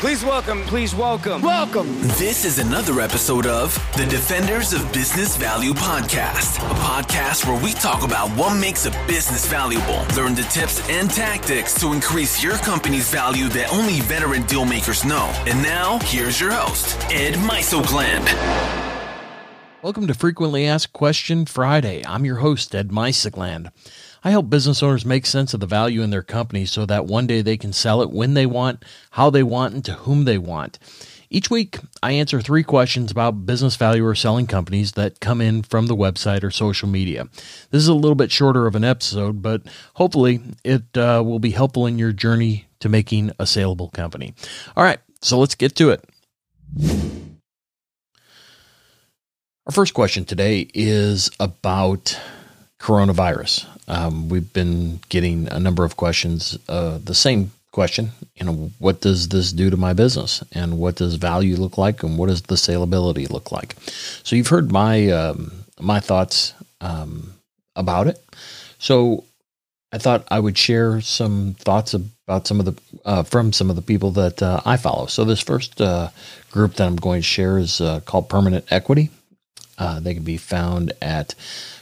Please welcome, please welcome, welcome. This is another episode of the Defenders of Business Value podcast, a podcast where we talk about what makes a business valuable, learn the tips and tactics to increase your company's value that only veteran deal makers know. And now, here's your host, Ed Mysogland. Welcome to Frequently Asked Question Friday. I'm your host, Ed Mysogland. I help business owners make sense of the value in their company so that one day they can sell it when they want, how they want, and to whom they want. Each week, I answer three questions about business value or selling companies that come in from the website or social media. This is a little bit shorter of an episode, but hopefully it uh, will be helpful in your journey to making a saleable company. All right, so let's get to it. Our first question today is about coronavirus. Um, we've been getting a number of questions. Uh, the same question, you know, what does this do to my business, and what does value look like, and what does the saleability look like? So you've heard my um, my thoughts um, about it. So I thought I would share some thoughts about some of the uh, from some of the people that uh, I follow. So this first uh, group that I'm going to share is uh, called Permanent Equity. Uh, they can be found at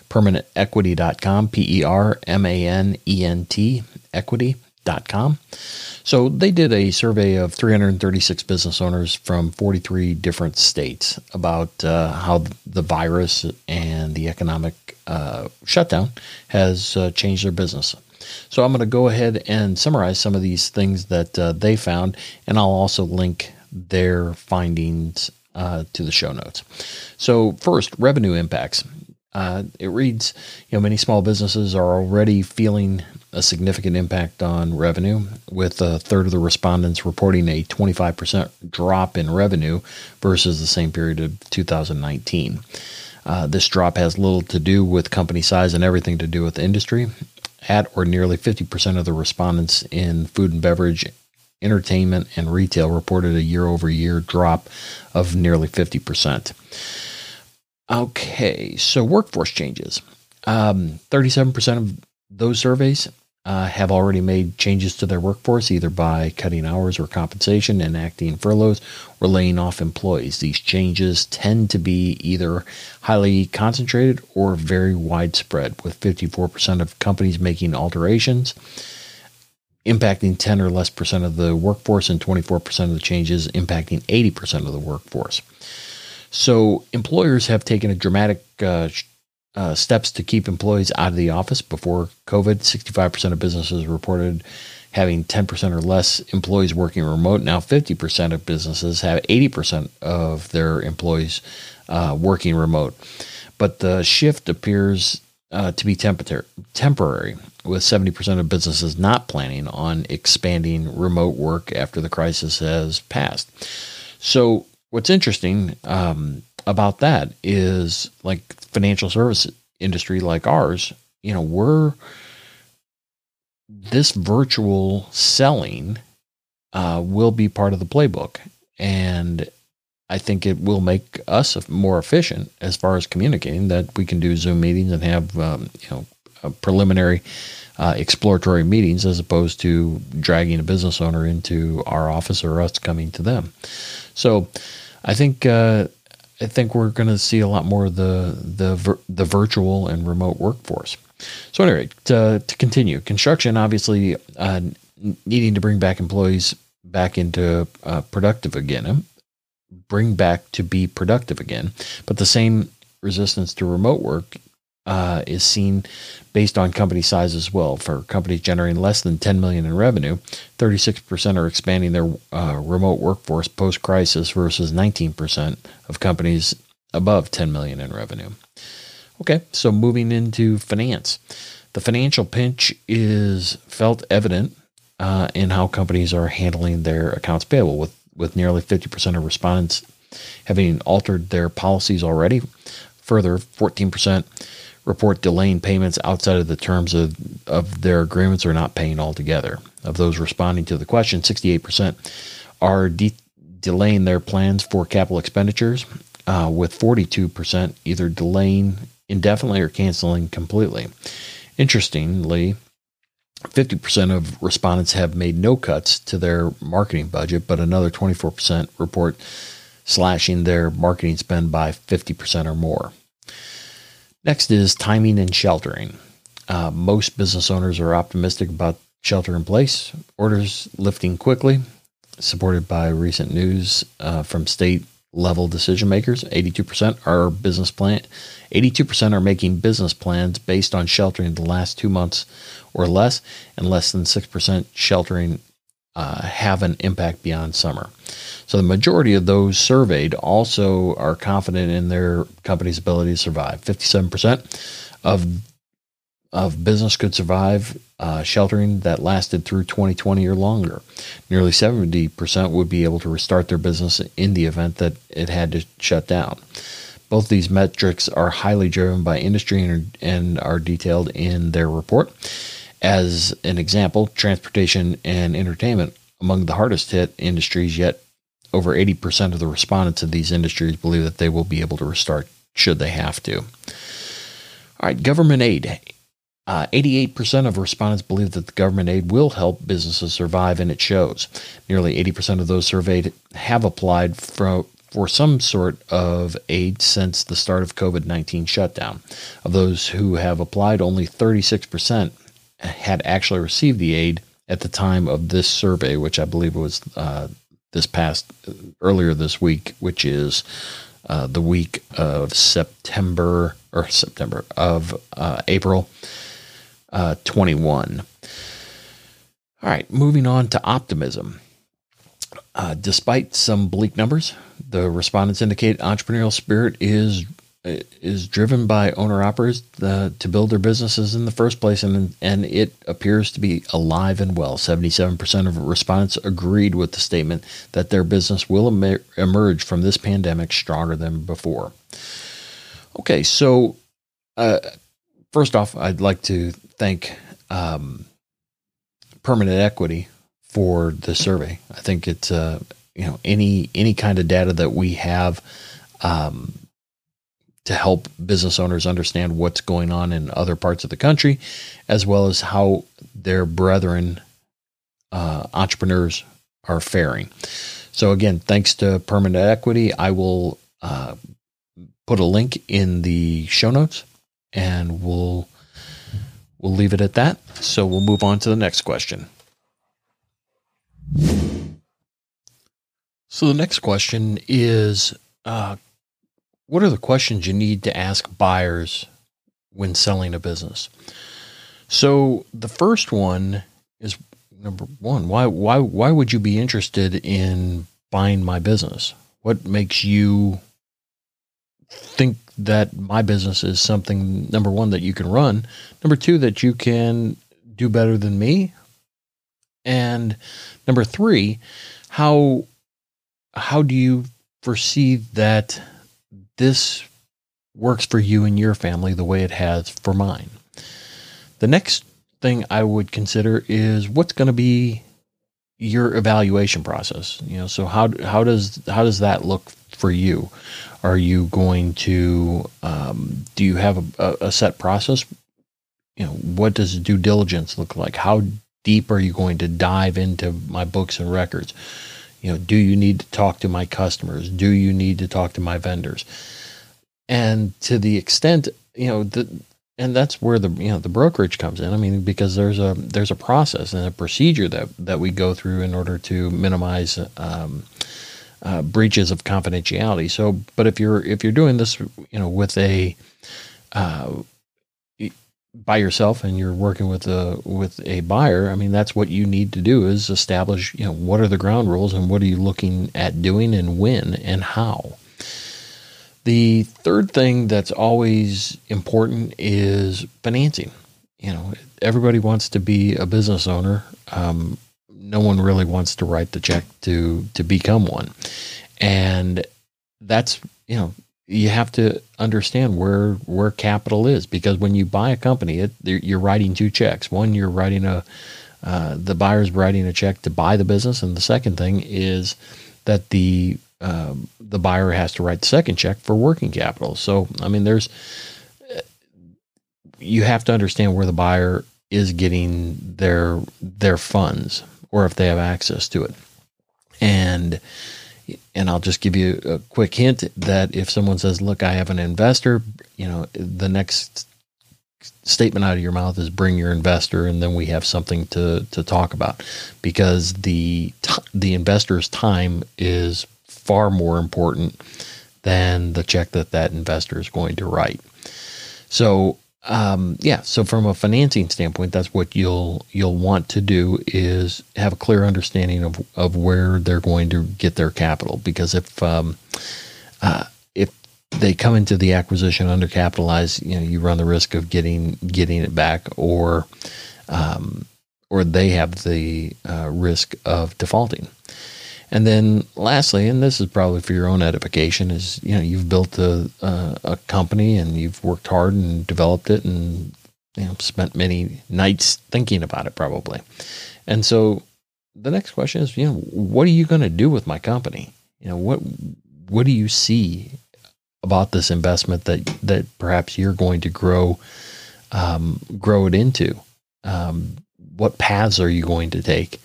permanentequity.com, P E R M A N E N T, equity.com. So they did a survey of 336 business owners from 43 different states about uh, how the virus and the economic uh, shutdown has uh, changed their business. So I'm going to go ahead and summarize some of these things that uh, they found, and I'll also link their findings uh, to the show notes. So, first, revenue impacts. Uh, it reads, you know, many small businesses are already feeling a significant impact on revenue, with a third of the respondents reporting a 25% drop in revenue versus the same period of 2019. Uh, this drop has little to do with company size and everything to do with the industry. At or nearly 50% of the respondents in food and beverage, entertainment, and retail reported a year over year drop of nearly 50%. Okay, so workforce changes. Um, 37% of those surveys uh, have already made changes to their workforce, either by cutting hours or compensation, enacting furloughs, or laying off employees. These changes tend to be either highly concentrated or very widespread, with 54% of companies making alterations, impacting 10 or less percent of the workforce, and 24% of the changes impacting 80% of the workforce. So employers have taken a dramatic uh, uh, steps to keep employees out of the office before COVID. 65% of businesses reported having 10% or less employees working remote. Now 50% of businesses have 80% of their employees uh, working remote. But the shift appears uh, to be temporary, with 70% of businesses not planning on expanding remote work after the crisis has passed. So what's interesting um, about that is like financial service industry like ours, you know, we're this virtual selling uh, will be part of the playbook, and I think it will make us more efficient as far as communicating. That we can do Zoom meetings and have um, you know preliminary uh, exploratory meetings as opposed to dragging a business owner into our office or us coming to them. So I think uh, I think we're going to see a lot more of the the the virtual and remote workforce. So anyway, to, to continue, construction obviously uh, needing to bring back employees back into uh, productive again, bring back to be productive again, but the same resistance to remote work uh, is seen based on company size as well. For companies generating less than 10 million in revenue, 36% are expanding their uh, remote workforce post crisis versus 19% of companies above 10 million in revenue. Okay, so moving into finance. The financial pinch is felt evident uh, in how companies are handling their accounts payable, with, with nearly 50% of respondents having altered their policies already. Further, 14% report delaying payments outside of the terms of, of their agreements or not paying altogether. Of those responding to the question, 68% are de- delaying their plans for capital expenditures, uh, with 42% either delaying indefinitely or canceling completely. Interestingly, 50% of respondents have made no cuts to their marketing budget, but another 24% report slashing their marketing spend by 50% or more. Next is timing and sheltering. Uh, most business owners are optimistic about shelter in place, orders lifting quickly, supported by recent news uh, from state level decision makers. 82% are business plan 82% are making business plans based on sheltering the last 2 months or less and less than 6% sheltering uh, have an impact beyond summer. So the majority of those surveyed also are confident in their company's ability to survive. 57% of of business could survive uh, sheltering that lasted through 2020 or longer. Nearly 70% would be able to restart their business in the event that it had to shut down. Both these metrics are highly driven by industry and, and are detailed in their report. As an example, transportation and entertainment among the hardest hit industries, yet over 80% of the respondents of these industries believe that they will be able to restart should they have to. All right, government aid. Uh, 88% of respondents believe that the government aid will help businesses survive, and it shows. Nearly 80% of those surveyed have applied for, for some sort of aid since the start of COVID 19 shutdown. Of those who have applied, only 36% had actually received the aid at the time of this survey, which I believe was uh, this past earlier this week, which is uh, the week of September or September of uh, April uh, 21. All right, moving on to optimism. Uh, despite some bleak numbers, the respondents indicate entrepreneurial spirit is is driven by owner operators uh, to build their businesses in the first place, and and it appears to be alive and well. Seventy seven percent of respondents agreed with the statement that their business will em- emerge from this pandemic stronger than before. Okay, so uh, first off, I'd like to thank um, Permanent Equity for the survey. I think it's uh, you know any any kind of data that we have um, to help business owners understand what's going on in other parts of the country, as well as how their brethren uh, entrepreneurs are faring. So again, thanks to Permanent Equity, I will uh, put a link in the show notes, and we'll We'll leave it at that. So we'll move on to the next question. So the next question is uh, What are the questions you need to ask buyers when selling a business? So the first one is number one why why why would you be interested in buying my business? What makes you think that my business is something number one that you can run, number two that you can do better than me, and number three, how how do you foresee that this works for you and your family the way it has for mine? The next thing I would consider is what's going to be your evaluation process. You know, so how how does how does that look for you? Are you going to um, do you have a, a set process? You know, what does due diligence look like? How deep are you going to dive into my books and records? You know, do you need to talk to my customers? Do you need to talk to my vendors? And to the extent, you know, the and that's where the you know the brokerage comes in. I mean, because there's a there's a process and a procedure that that we go through in order to minimize um, uh, breaches of confidentiality. So, but if you're if you're doing this, you know, with a uh, by yourself and you're working with a with a buyer, I mean, that's what you need to do is establish, you know, what are the ground rules and what are you looking at doing and when and how. The third thing that's always important is financing. You know, everybody wants to be a business owner. Um, no one really wants to write the check to to become one, and that's you know you have to understand where where capital is because when you buy a company, it, you're writing two checks. One, you're writing a uh, the buyer's writing a check to buy the business, and the second thing is that the um, the buyer has to write the second check for working capital. So, I mean, there's you have to understand where the buyer is getting their their funds or if they have access to it. And and I'll just give you a quick hint that if someone says, "Look, I have an investor," you know, the next statement out of your mouth is bring your investor and then we have something to to talk about because the the investor's time is far more important than the check that that investor is going to write. So um, yeah, so from a financing standpoint, that's what you'll you'll want to do is have a clear understanding of of where they're going to get their capital. Because if um, uh, if they come into the acquisition undercapitalized, you know you run the risk of getting getting it back, or um, or they have the uh, risk of defaulting. And then lastly, and this is probably for your own edification, is you know you've built a, a, a company and you've worked hard and developed it and you know spent many nights thinking about it probably. And so the next question is, you know, what are you going to do with my company? You know, what what do you see about this investment that that perhaps you're going to grow um, grow it into? Um, what paths are you going to take?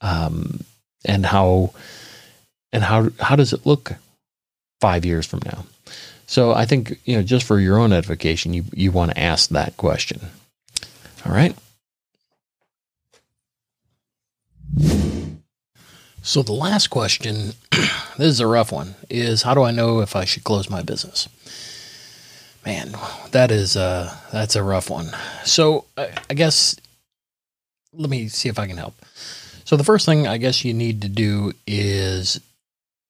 Um, and how and how how does it look five years from now? So I think you know just for your own edification, you you want to ask that question. All right. So the last question, this is a rough one, is how do I know if I should close my business? Man, that is uh that's a rough one. So I, I guess let me see if I can help. So the first thing I guess you need to do is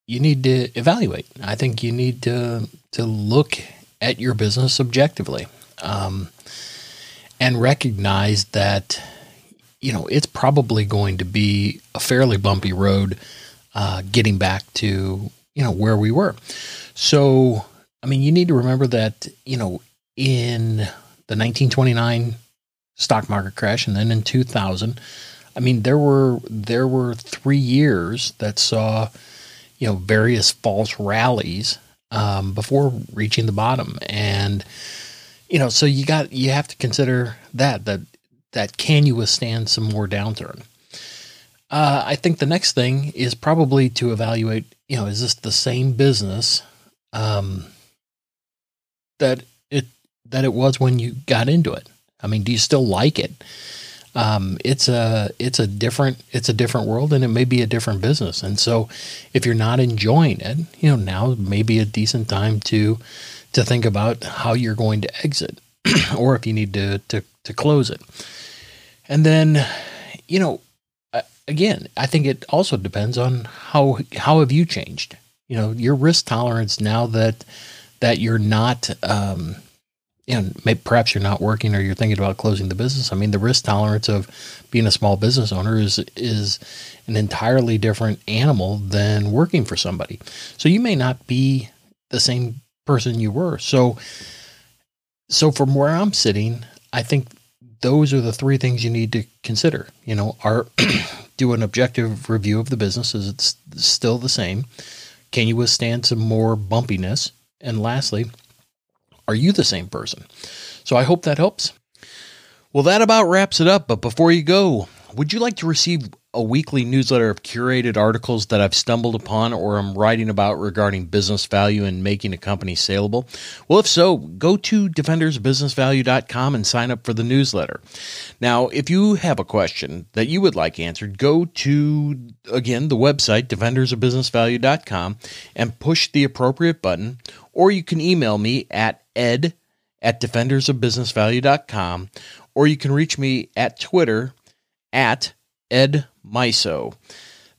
you need to evaluate. I think you need to to look at your business objectively um, and recognize that you know it's probably going to be a fairly bumpy road uh, getting back to you know where we were. So I mean, you need to remember that you know in the 1929 stock market crash and then in 2000 I mean, there were there were three years that saw, you know, various false rallies um, before reaching the bottom, and you know, so you got you have to consider that that that can you withstand some more downturn. Uh, I think the next thing is probably to evaluate. You know, is this the same business um, that it that it was when you got into it? I mean, do you still like it? Um, it's a it's a different it's a different world and it may be a different business. And so, if you're not enjoying it, you know now may be a decent time to to think about how you're going to exit, or if you need to to to close it. And then, you know, again, I think it also depends on how how have you changed. You know, your risk tolerance now that that you're not um, and maybe perhaps you're not working or you're thinking about closing the business. I mean, the risk tolerance of being a small business owner is is an entirely different animal than working for somebody. So you may not be the same person you were. So so from where I'm sitting, I think those are the three things you need to consider. You know, are do an objective review of the business. Is it still the same? Can you withstand some more bumpiness? And lastly, are you the same person? So I hope that helps. Well, that about wraps it up. But before you go, would you like to receive a weekly newsletter of curated articles that I've stumbled upon or I'm writing about regarding business value and making a company saleable? Well, if so, go to defendersbusinessvalue.com and sign up for the newsletter. Now, if you have a question that you would like answered, go to, again, the website, defendersofbusinessvalue.com, and push the appropriate button, or you can email me at ed at defendersofbusinessvalue.com, or you can reach me at Twitter at Ed Miso.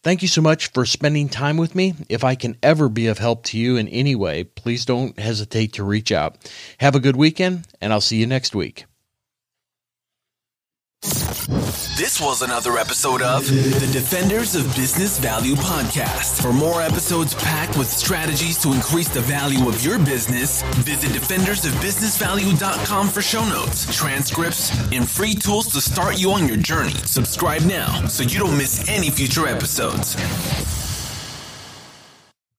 Thank you so much for spending time with me. If I can ever be of help to you in any way, please don't hesitate to reach out. Have a good weekend, and I'll see you next week. This was another episode of the Defenders of Business Value podcast. For more episodes packed with strategies to increase the value of your business, visit defendersofbusinessvalue.com for show notes, transcripts, and free tools to start you on your journey. Subscribe now so you don't miss any future episodes.